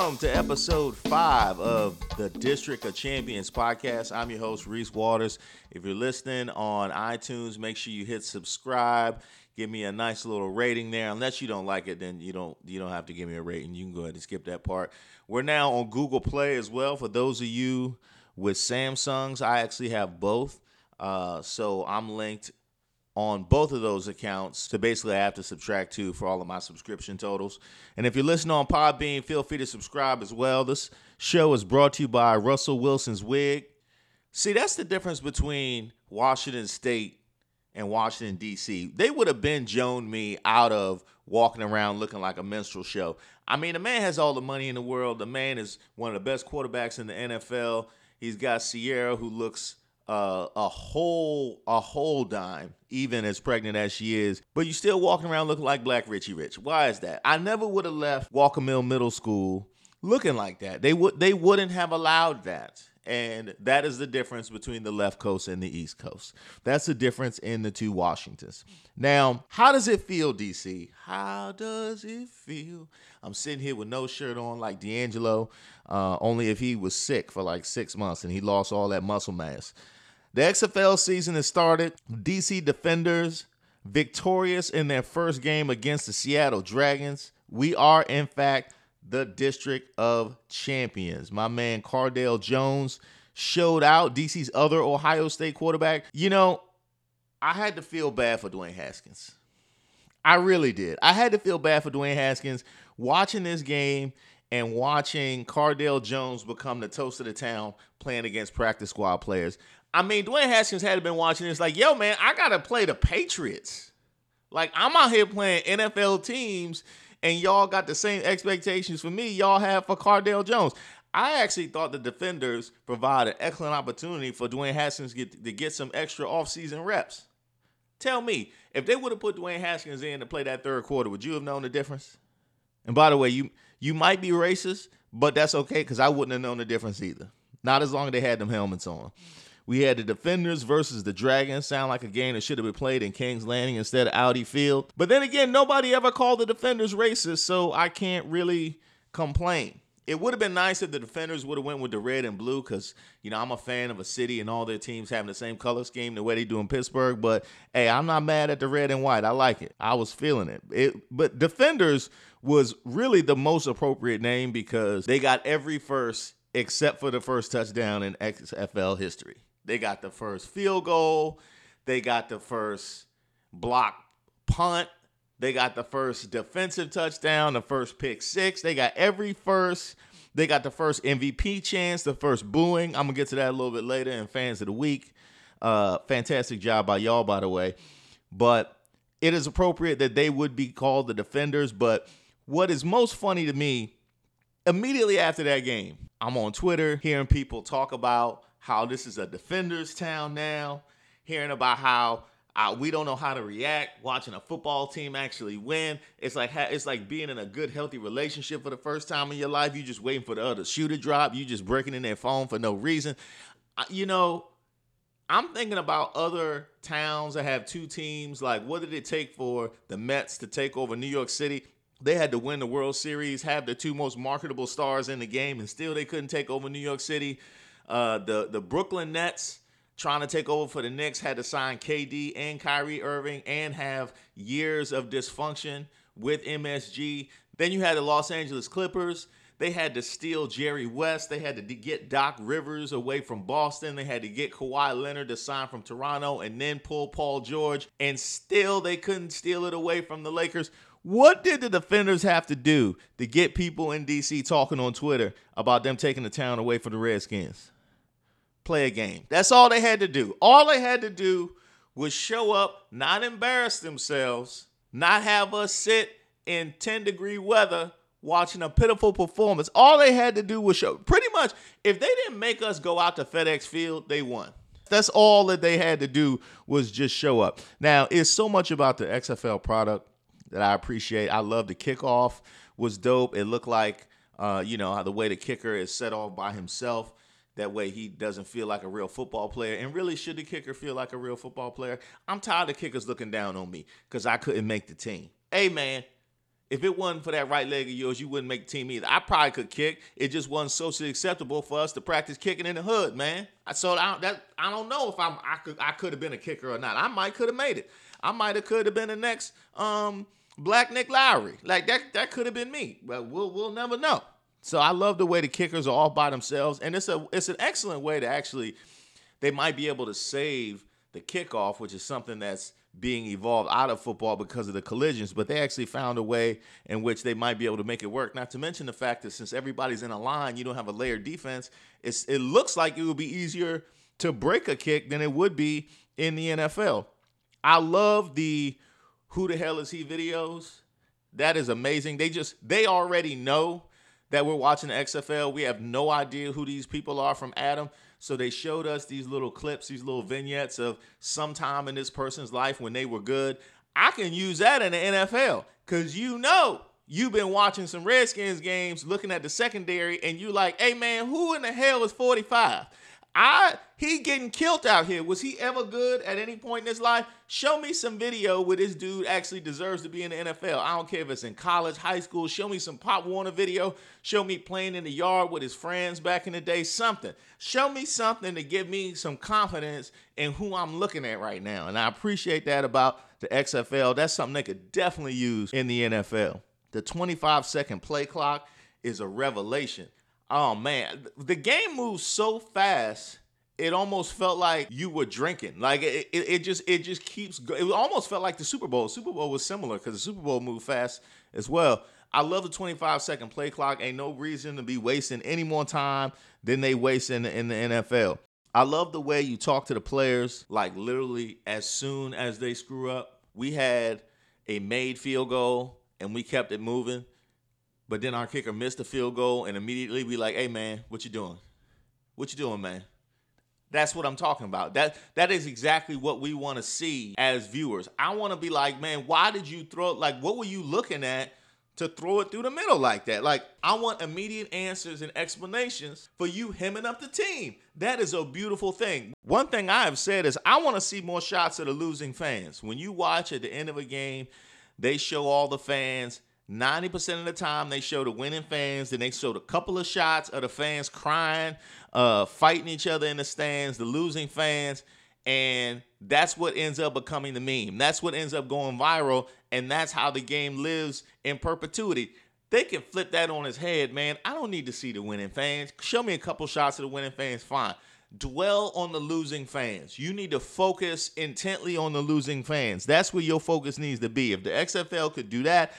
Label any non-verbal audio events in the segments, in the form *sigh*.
Welcome to episode five of the District of Champions podcast. I'm your host, Reese Waters. If you're listening on iTunes, make sure you hit subscribe. Give me a nice little rating there. Unless you don't like it, then you don't you don't have to give me a rating. You can go ahead and skip that part. We're now on Google Play as well. For those of you with Samsungs, I actually have both. Uh, so I'm linked on both of those accounts. to basically, have to subtract two for all of my subscription totals. And if you're listening on Podbean, feel free to subscribe as well. This show is brought to you by Russell Wilson's Wig. See, that's the difference between Washington State and Washington, D.C. They would have been Joan me out of walking around looking like a minstrel show. I mean, the man has all the money in the world. The man is one of the best quarterbacks in the NFL. He's got Ciara, who looks a whole a whole dime, even as pregnant as she is. But you still walking around looking like Black Richie Rich. Why is that? I never would have left Walker Mill Middle School looking like that. They would they wouldn't have allowed that. And that is the difference between the left coast and the east coast. That's the difference in the two Washingtons. Now, how does it feel, DC? How does it feel? I'm sitting here with no shirt on like D'Angelo, uh, only if he was sick for like six months and he lost all that muscle mass. The XFL season has started. DC Defenders victorious in their first game against the Seattle Dragons. We are, in fact, the District of Champions. My man Cardale Jones showed out, DC's other Ohio State quarterback. You know, I had to feel bad for Dwayne Haskins. I really did. I had to feel bad for Dwayne Haskins watching this game and watching Cardale Jones become the toast of the town playing against practice squad players. I mean, Dwayne Haskins had been watching this like, yo, man, I gotta play the Patriots. Like, I'm out here playing NFL teams, and y'all got the same expectations for me y'all have for Cardale Jones. I actually thought the defenders provided an excellent opportunity for Dwayne Haskins to get, to get some extra offseason reps. Tell me, if they would have put Dwayne Haskins in to play that third quarter, would you have known the difference? And by the way, you you might be racist, but that's okay because I wouldn't have known the difference either. Not as long as they had them helmets on. We had the Defenders versus the Dragons. Sound like a game that should have been played in Kings Landing instead of Audi Field. But then again, nobody ever called the Defenders racist, so I can't really complain. It would have been nice if the Defenders would have went with the red and blue because, you know, I'm a fan of a city and all their teams having the same color scheme the way they do in Pittsburgh. But, hey, I'm not mad at the red and white. I like it. I was feeling it. it but Defenders was really the most appropriate name because they got every first except for the first touchdown in XFL history. They got the first field goal. They got the first block punt. They got the first defensive touchdown, the first pick six. They got every first. They got the first MVP chance, the first booing. I'm gonna get to that a little bit later in fans of the week. Uh, fantastic job by y'all, by the way. But it is appropriate that they would be called the defenders. But what is most funny to me, immediately after that game, I'm on Twitter hearing people talk about how this is a defender's town now, hearing about how uh, we don't know how to react watching a football team actually win. It's like it's like being in a good, healthy relationship for the first time in your life. You just waiting for the other shoe to drop. You just breaking in their phone for no reason. Uh, you know, I'm thinking about other towns that have two teams. Like, what did it take for the Mets to take over New York City? They had to win the World Series, have the two most marketable stars in the game, and still they couldn't take over New York City. Uh, the the Brooklyn Nets trying to take over for the Knicks had to sign KD and Kyrie Irving and have years of dysfunction with MSG. Then you had the Los Angeles Clippers. They had to steal Jerry West. They had to get Doc Rivers away from Boston. They had to get Kawhi Leonard to sign from Toronto and then pull Paul George. And still, they couldn't steal it away from the Lakers. What did the defenders have to do to get people in DC talking on Twitter about them taking the town away from the Redskins? Play a game. That's all they had to do. All they had to do was show up, not embarrass themselves, not have us sit in 10 degree weather watching a pitiful performance. All they had to do was show. Pretty much, if they didn't make us go out to FedEx Field, they won. That's all that they had to do was just show up. Now, it's so much about the XFL product that I appreciate. I love the kickoff was dope. It looked like, uh, you know, the way the kicker is set off by himself. That way he doesn't feel like a real football player. And really, should the kicker feel like a real football player? I'm tired of kickers looking down on me because I couldn't make the team. Hey, man, If it wasn't for that right leg of yours, you wouldn't make the team either. I probably could kick. It just wasn't socially acceptable for us to practice kicking in the hood, man. So I, that, I don't know if I'm I could I could have been a kicker or not. I might could have made it. I might have could have been the next um, Black Nick Lowery. Like that that could have been me. But we'll we'll never know. So I love the way the kickers are all by themselves, and it's a it's an excellent way to actually they might be able to save the kickoff, which is something that's being evolved out of football because of the collisions, but they actually found a way in which they might be able to make it work. Not to mention the fact that since everybody's in a line, you don't have a layered defense. It's it looks like it would be easier to break a kick than it would be in the NFL. I love the who the hell is he videos. That is amazing. They just they already know that we're watching the XFL. We have no idea who these people are from Adam. So they showed us these little clips, these little vignettes of sometime in this person's life when they were good. I can use that in the NFL because you know you've been watching some Redskins games, looking at the secondary, and you like, hey man, who in the hell is 45? I he getting killed out here. Was he ever good at any point in his life? Show me some video where this dude actually deserves to be in the NFL. I don't care if it's in college, high school. Show me some Pop Warner video. Show me playing in the yard with his friends back in the day. Something. Show me something to give me some confidence in who I'm looking at right now. And I appreciate that about the XFL. That's something they could definitely use in the NFL. The 25 second play clock is a revelation. Oh man, the game moves so fast. It almost felt like you were drinking. Like it, it, it just, it just keeps. It almost felt like the Super Bowl. Super Bowl was similar because the Super Bowl moved fast as well. I love the 25 second play clock. Ain't no reason to be wasting any more time than they waste in in the NFL. I love the way you talk to the players, like literally as soon as they screw up. We had a made field goal and we kept it moving. But then our kicker missed a field goal, and immediately we like, hey man, what you doing? What you doing, man? That's what I'm talking about. That that is exactly what we want to see as viewers. I want to be like, man, why did you throw like what were you looking at to throw it through the middle like that? Like I want immediate answers and explanations for you hemming up the team. That is a beautiful thing. One thing I have said is I want to see more shots of the losing fans. When you watch at the end of a game, they show all the fans 90% of the time they show the winning fans, then they showed a couple of shots of the fans crying, uh, fighting each other in the stands, the losing fans, and that's what ends up becoming the meme. That's what ends up going viral, and that's how the game lives in perpetuity. They can flip that on his head, man. I don't need to see the winning fans. Show me a couple shots of the winning fans, fine. Dwell on the losing fans. You need to focus intently on the losing fans. That's where your focus needs to be. If the XFL could do that,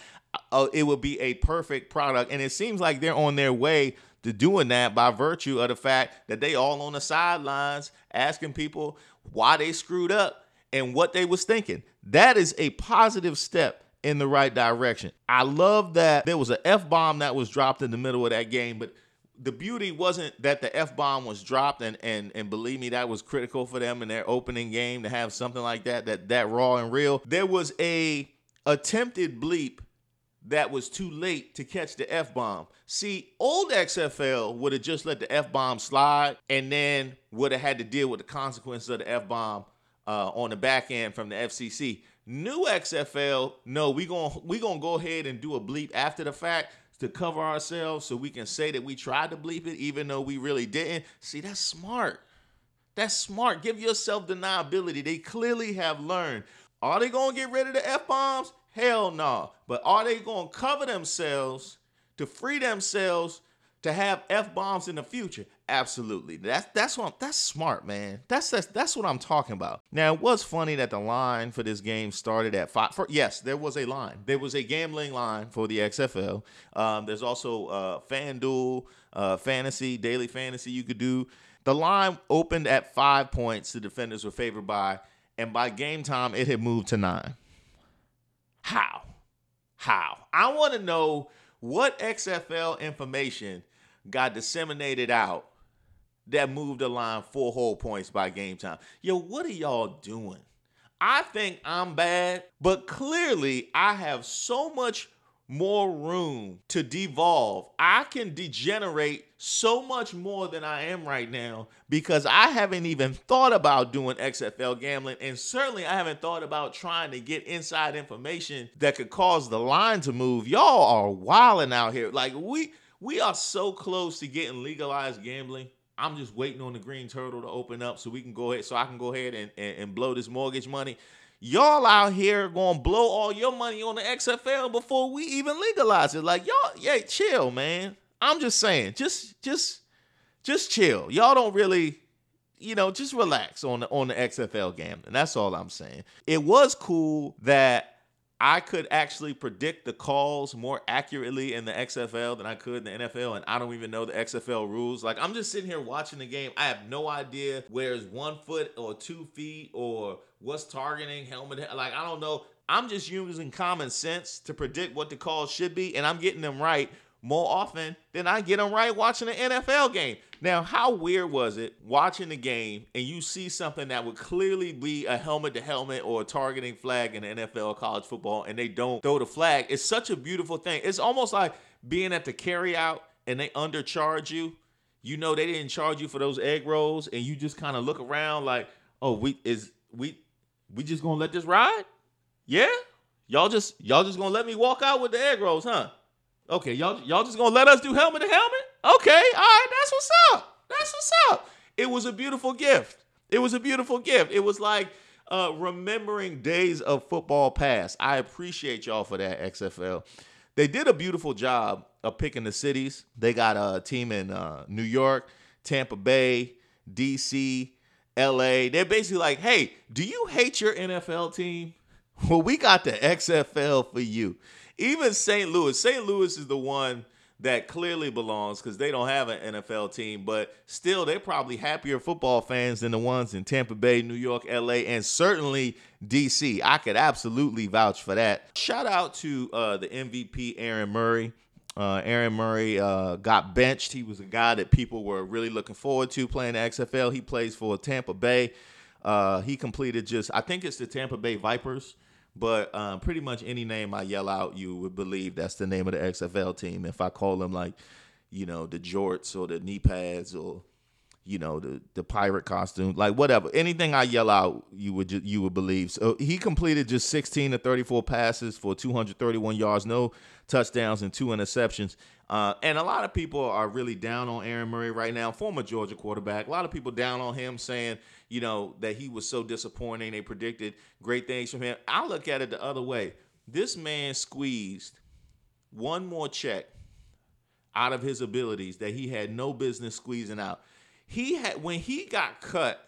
uh, it would be a perfect product. And it seems like they're on their way to doing that by virtue of the fact that they all on the sidelines asking people why they screwed up and what they was thinking. That is a positive step in the right direction. I love that there was an F bomb that was dropped in the middle of that game, but the beauty wasn't that the F bomb was dropped and and and believe me that was critical for them in their opening game to have something like that that that raw and real. There was a attempted bleep that was too late to catch the F bomb. See, old XFL would have just let the F bomb slide and then would have had to deal with the consequences of the F bomb uh, on the back end from the FCC. New XFL, no, we're going to we gonna go ahead and do a bleep after the fact to cover ourselves so we can say that we tried to bleep it even though we really didn't. See, that's smart. That's smart. Give yourself deniability. They clearly have learned. Are they gonna get rid of the F bombs? Hell no. But are they going to cover themselves to free themselves to have f bombs in the future? Absolutely. That's that's what I'm, that's smart, man. That's that's that's what I'm talking about. Now it was funny that the line for this game started at five. For, yes, there was a line. There was a gambling line for the XFL. Um, there's also uh, FanDuel, uh, fantasy, daily fantasy you could do. The line opened at five points. The defenders were favored by, and by game time it had moved to nine. How? How? I want to know what XFL information got disseminated out that moved the line four whole points by game time. Yo, what are y'all doing? I think I'm bad, but clearly I have so much more room to devolve. I can degenerate so much more than I am right now because I haven't even thought about doing XFL gambling. And certainly I haven't thought about trying to get inside information that could cause the line to move. Y'all are wilding out here. Like we we are so close to getting legalized gambling. I'm just waiting on the green turtle to open up so we can go ahead so I can go ahead and, and, and blow this mortgage money. Y'all out here gonna blow all your money on the XFL before we even legalize it. Like y'all, yeah, chill, man. I'm just saying, just just just chill. Y'all don't really, you know, just relax on the on the XFL gambling. That's all I'm saying. It was cool that I could actually predict the calls more accurately in the XFL than I could in the NFL, and I don't even know the XFL rules. Like I'm just sitting here watching the game. I have no idea where's one foot or two feet or what's targeting helmet. Like I don't know. I'm just using common sense to predict what the calls should be, and I'm getting them right more often than I get them right watching an NFL game. Now, how weird was it watching the game and you see something that would clearly be a helmet to helmet or a targeting flag in the NFL college football and they don't throw the flag? It's such a beautiful thing. It's almost like being at the carryout and they undercharge you. You know they didn't charge you for those egg rolls and you just kind of look around like, "Oh, we is we we just going to let this ride?" Yeah? Y'all just y'all just going to let me walk out with the egg rolls, huh? Okay, y'all y'all just gonna let us do helmet to helmet? Okay, all right, that's what's up. That's what's up. It was a beautiful gift. It was a beautiful gift. It was like uh, remembering days of football past. I appreciate y'all for that, XFL. They did a beautiful job of picking the cities. They got a team in uh, New York, Tampa Bay, DC, LA. They're basically like, hey, do you hate your NFL team? Well, we got the XFL for you even St. Louis, St. Louis is the one that clearly belongs because they don't have an NFL team, but still, they're probably happier football fans than the ones in Tampa Bay, New York, LA, and certainly DC. I could absolutely vouch for that. Shout out to uh, the MVP, Aaron Murray. Uh, Aaron Murray uh, got benched. He was a guy that people were really looking forward to playing the XFL. He plays for Tampa Bay. Uh, he completed just, I think it's the Tampa Bay Vipers. But um, pretty much any name I yell out, you would believe that's the name of the XFL team. If I call them like, you know, the jorts or the knee pads or, you know, the the pirate costume, like whatever, anything I yell out, you would ju- you would believe. So he completed just 16 to 34 passes for 231 yards, no touchdowns and two interceptions. Uh, and a lot of people are really down on Aaron Murray right now, former Georgia quarterback. A lot of people down on him saying, you know, that he was so disappointing. They predicted great things from him. I look at it the other way. This man squeezed one more check out of his abilities that he had no business squeezing out. He had when he got cut,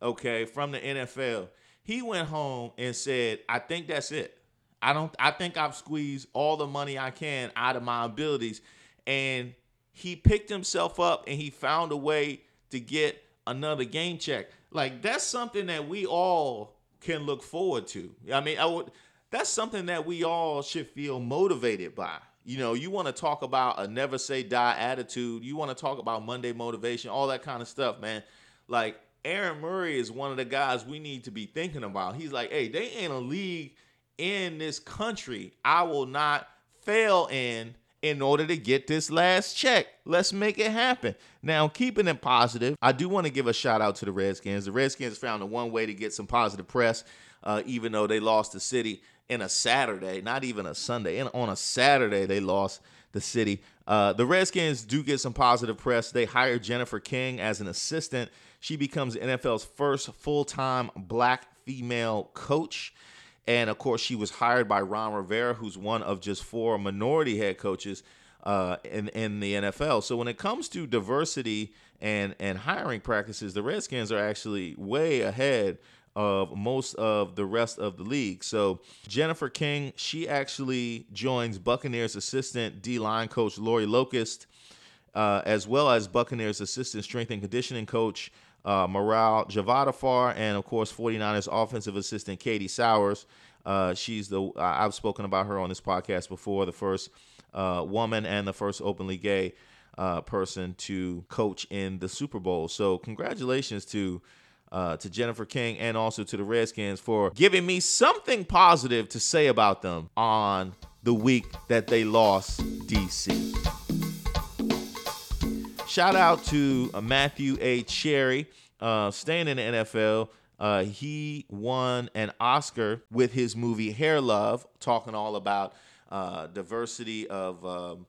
okay, from the NFL, he went home and said, "I think that's it. I don't I think I've squeezed all the money I can out of my abilities." And he picked himself up and he found a way to get another game check. Like that's something that we all can look forward to. I mean, I would that's something that we all should feel motivated by. You know, you want to talk about a never say die attitude. You want to talk about Monday motivation, all that kind of stuff, man. Like Aaron Murray is one of the guys we need to be thinking about. He's like, hey, they ain't a league in this country I will not fail in in order to get this last check. Let's make it happen. Now, keeping it positive, I do want to give a shout out to the Redskins. The Redskins found the one way to get some positive press, uh, even though they lost the city in a Saturday, not even a Sunday. And on a Saturday, they lost the city. Uh, the Redskins do get some positive press. They hire Jennifer King as an assistant. She becomes NFL's first full time black female coach. And of course, she was hired by Ron Rivera, who's one of just four minority head coaches uh, in in the NFL. So when it comes to diversity and and hiring practices, the Redskins are actually way ahead of most of the rest of the league. So Jennifer King, she actually joins Buccaneers assistant D line coach Lori Locust, uh, as well as Buccaneers assistant strength and conditioning coach uh, Maral Javadifar, and of course 49ers offensive assistant Katie Sowers. Uh, she's the I've spoken about her on this podcast before. The first uh, woman and the first openly gay uh, person to coach in the Super Bowl. So congratulations to uh, to Jennifer King and also to the Redskins for giving me something positive to say about them on the week that they lost DC. Shout out to uh, Matthew A. Cherry, uh, staying in the NFL. Uh, he won an Oscar with his movie Hair Love, talking all about uh, diversity of um,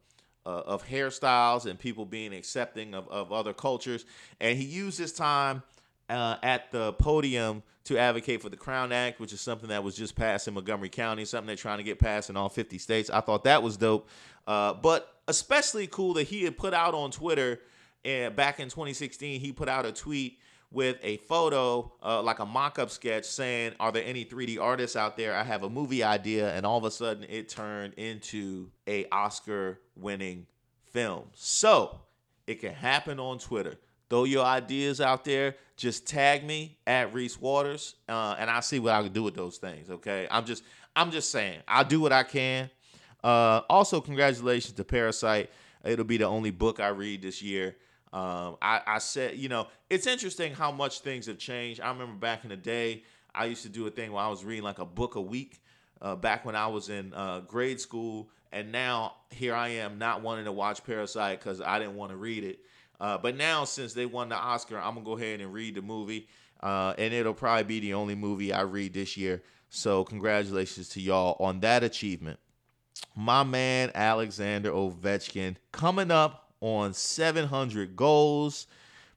uh, of hairstyles and people being accepting of, of other cultures. And he used his time uh, at the podium to advocate for the Crown Act, which is something that was just passed in Montgomery County, something they're trying to get passed in all 50 states. I thought that was dope. but especially cool that he had put out on Twitter and back in 2016, he put out a tweet with a photo, uh, like a mock-up sketch, saying, "Are there any 3D artists out there? I have a movie idea," and all of a sudden, it turned into a Oscar-winning film. So it can happen on Twitter. Throw your ideas out there. Just tag me at Reese Waters, uh, and I'll see what I can do with those things. Okay, I'm just, I'm just saying, I'll do what I can. Uh, also, congratulations to Parasite. It'll be the only book I read this year. Um, I, I said, you know, it's interesting how much things have changed. I remember back in the day, I used to do a thing where I was reading like a book a week uh, back when I was in uh, grade school. And now here I am not wanting to watch Parasite because I didn't want to read it. Uh, but now, since they won the Oscar, I'm going to go ahead and read the movie. Uh, and it'll probably be the only movie I read this year. So, congratulations to y'all on that achievement. My man, Alexander Ovechkin, coming up on 700 goals.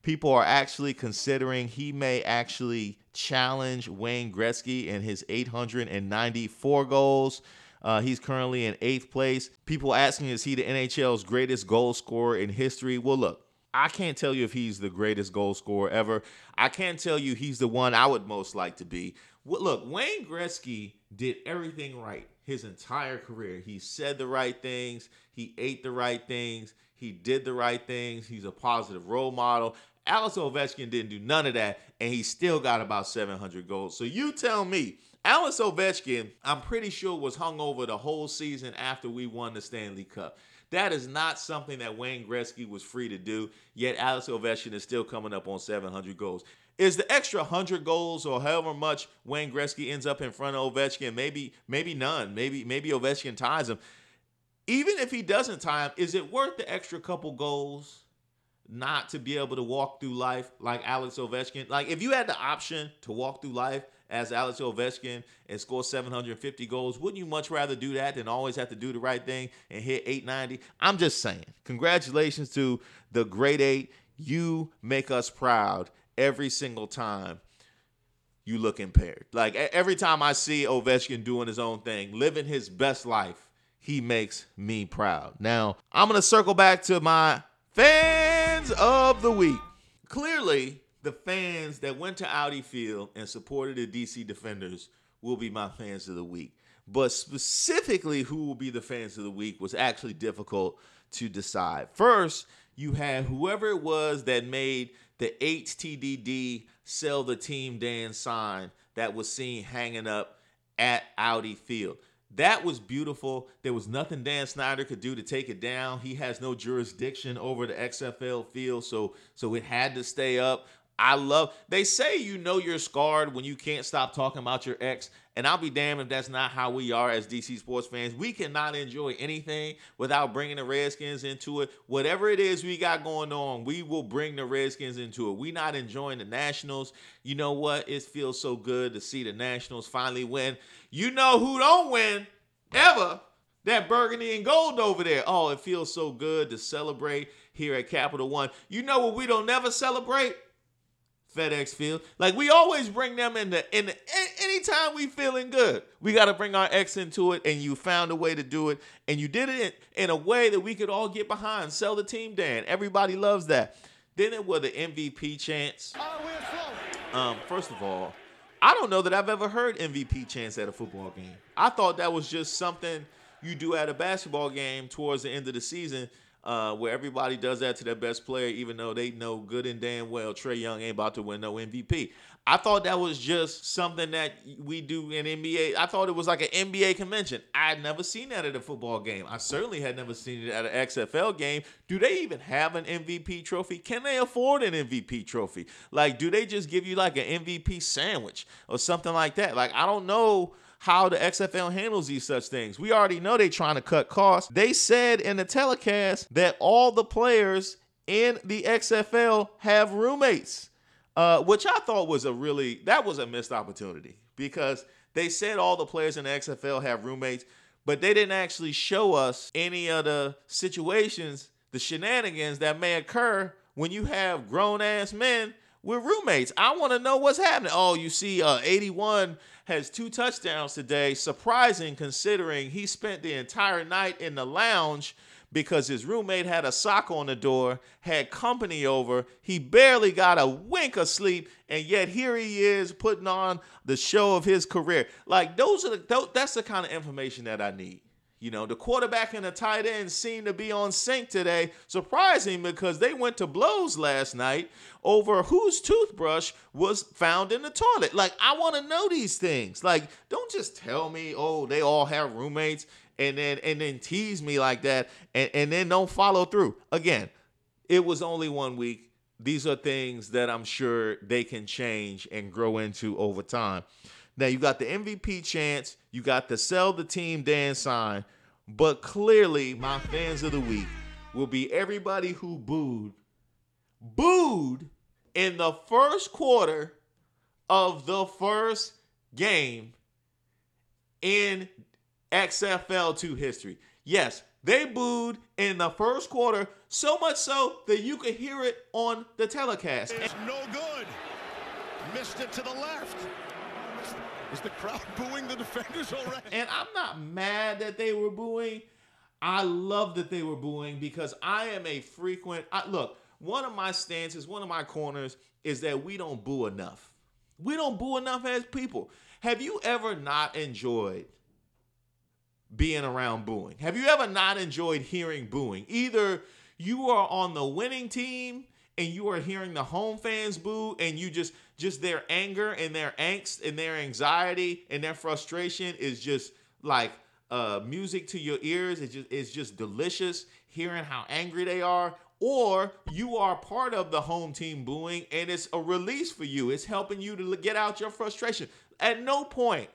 People are actually considering he may actually challenge Wayne Gretzky in his 894 goals. Uh, he's currently in eighth place. People asking, is he the NHL's greatest goal scorer in history? Well, look, I can't tell you if he's the greatest goal scorer ever. I can't tell you he's the one I would most like to be. Well, look, Wayne Gretzky did everything right his entire career. He said the right things, he ate the right things, he did the right things. He's a positive role model. Alex Ovechkin didn't do none of that, and he still got about 700 goals. So you tell me, Alex Ovechkin, I'm pretty sure was hung over the whole season after we won the Stanley Cup. That is not something that Wayne Gretzky was free to do. Yet Alex Ovechkin is still coming up on 700 goals. Is the extra 100 goals or however much Wayne Gretzky ends up in front of Ovechkin? Maybe, maybe none. Maybe, maybe Ovechkin ties him even if he doesn't time, is it worth the extra couple goals not to be able to walk through life like Alex Ovechkin? Like, if you had the option to walk through life as Alex Ovechkin and score 750 goals, wouldn't you much rather do that than always have to do the right thing and hit 890? I'm just saying. Congratulations to the great eight. You make us proud every single time you look impaired. Like every time I see Ovechkin doing his own thing, living his best life, he makes me proud. Now, I'm going to circle back to my fans of the week. Clearly, the fans that went to Audi Field and supported the DC Defenders will be my fans of the week. But specifically, who will be the fans of the week was actually difficult to decide. First, you had whoever it was that made the HTDD sell the team Dan sign that was seen hanging up at Audi Field. That was beautiful. There was nothing Dan Snyder could do to take it down. He has no jurisdiction over the XFL field, so so it had to stay up. I love. They say you know you're scarred when you can't stop talking about your ex, and I'll be damned if that's not how we are as DC sports fans. We cannot enjoy anything without bringing the Redskins into it. Whatever it is we got going on, we will bring the Redskins into it. We not enjoying the Nationals. You know what? It feels so good to see the Nationals finally win. You know who don't win ever? That burgundy and gold over there. Oh, it feels so good to celebrate here at Capital One. You know what we don't never celebrate? FedEx Field. Like we always bring them in the in the, anytime we feeling good, we got to bring our ex into it. And you found a way to do it, and you did it in, in, a way that we could all get behind. Sell the team, Dan. Everybody loves that. Then it was the MVP chance. Um, first of all, I don't know that I've ever heard MVP chance at a football game. I thought that was just something you do at a basketball game towards the end of the season, uh, where everybody does that to their best player, even though they know good and damn well Trae Young ain't about to win no MVP. I thought that was just something that we do in NBA. I thought it was like an NBA convention. I had never seen that at a football game. I certainly had never seen it at an XFL game. Do they even have an MVP trophy? Can they afford an MVP trophy? Like, do they just give you like an MVP sandwich or something like that? Like, I don't know how the XFL handles these such things. We already know they're trying to cut costs. They said in the telecast that all the players in the XFL have roommates, uh, which I thought was a really that was a missed opportunity because they said all the players in the XFL have roommates, but they didn't actually show us any of the situations, the shenanigans that may occur when you have grown ass men with roommates. I want to know what's happening. Oh, you see, uh, 81 has two touchdowns today. Surprising considering he spent the entire night in the lounge because his roommate had a sock on the door, had company over. He barely got a wink of sleep, and yet here he is putting on the show of his career. Like those are the that's the kind of information that I need. You know, the quarterback and the tight end seem to be on sync today. Surprising because they went to blows last night over whose toothbrush was found in the toilet. Like, I want to know these things. Like, don't just tell me, oh, they all have roommates and then and then tease me like that and, and then don't follow through. Again, it was only one week. These are things that I'm sure they can change and grow into over time. Now you got the MVP chance, you got the sell the team Dan sign, but clearly my fans of the week will be everybody who booed, booed in the first quarter of the first game in XFL2 history. Yes, they booed in the first quarter, so much so that you could hear it on the telecast. It's no good. Missed it to the left. Is the crowd *laughs* booing the defenders already? And I'm not mad that they were booing. I love that they were booing because I am a frequent. I, look, one of my stances, one of my corners is that we don't boo enough. We don't boo enough as people. Have you ever not enjoyed being around booing? Have you ever not enjoyed hearing booing? Either you are on the winning team and you are hearing the home fans boo and you just just their anger and their angst and their anxiety and their frustration is just like uh, music to your ears. It's just it's just delicious hearing how angry they are. Or you are part of the home team booing and it's a release for you. It's helping you to get out your frustration. At no point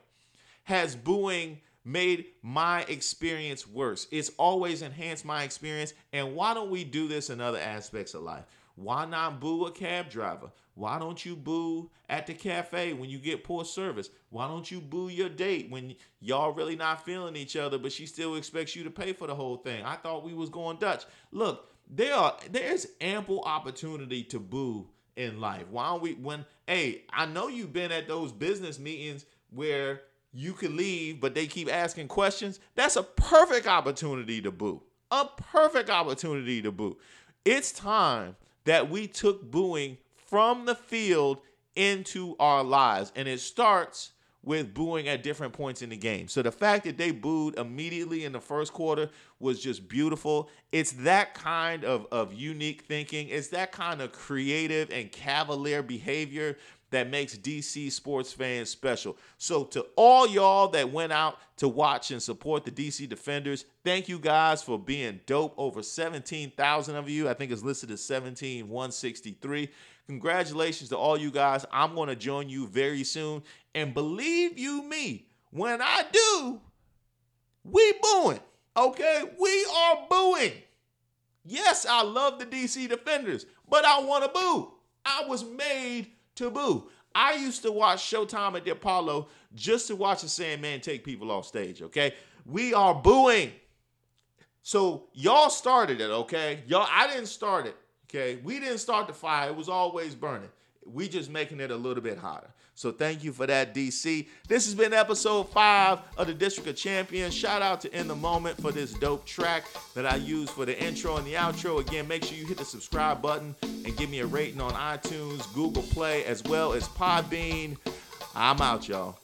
has booing made my experience worse. It's always enhanced my experience. And why don't we do this in other aspects of life? Why not boo a cab driver? Why don't you boo at the cafe when you get poor service? Why don't you boo your date when y'all really not feeling each other, but she still expects you to pay for the whole thing? I thought we was going Dutch. Look, there are there's ample opportunity to boo in life. Why don't we when hey, I know you've been at those business meetings where you could leave, but they keep asking questions. That's a perfect opportunity to boo. A perfect opportunity to boo. It's time that we took booing from the field into our lives. And it starts with booing at different points in the game. So the fact that they booed immediately in the first quarter was just beautiful. It's that kind of, of unique thinking, it's that kind of creative and cavalier behavior that makes DC sports fans special. So to all y'all that went out to watch and support the DC Defenders, thank you guys for being dope. Over 17,000 of you. I think it's listed as 17,163. Congratulations to all you guys. I'm going to join you very soon. And believe you me, when I do, we booing. Okay? We are booing. Yes, I love the DC Defenders, but I want to boo. I was made to boo. I used to watch Showtime at the Apollo just to watch the Sandman take people off stage, okay? We are booing. So y'all started it, okay? Y'all, I didn't start it, okay? We didn't start the fire. It was always burning. We just making it a little bit hotter. So thank you for that, DC. This has been episode five of the District of Champions. Shout out to In the Moment for this dope track that I use for the intro and the outro. Again, make sure you hit the subscribe button and give me a rating on iTunes, Google Play, as well as Podbean. I'm out, y'all.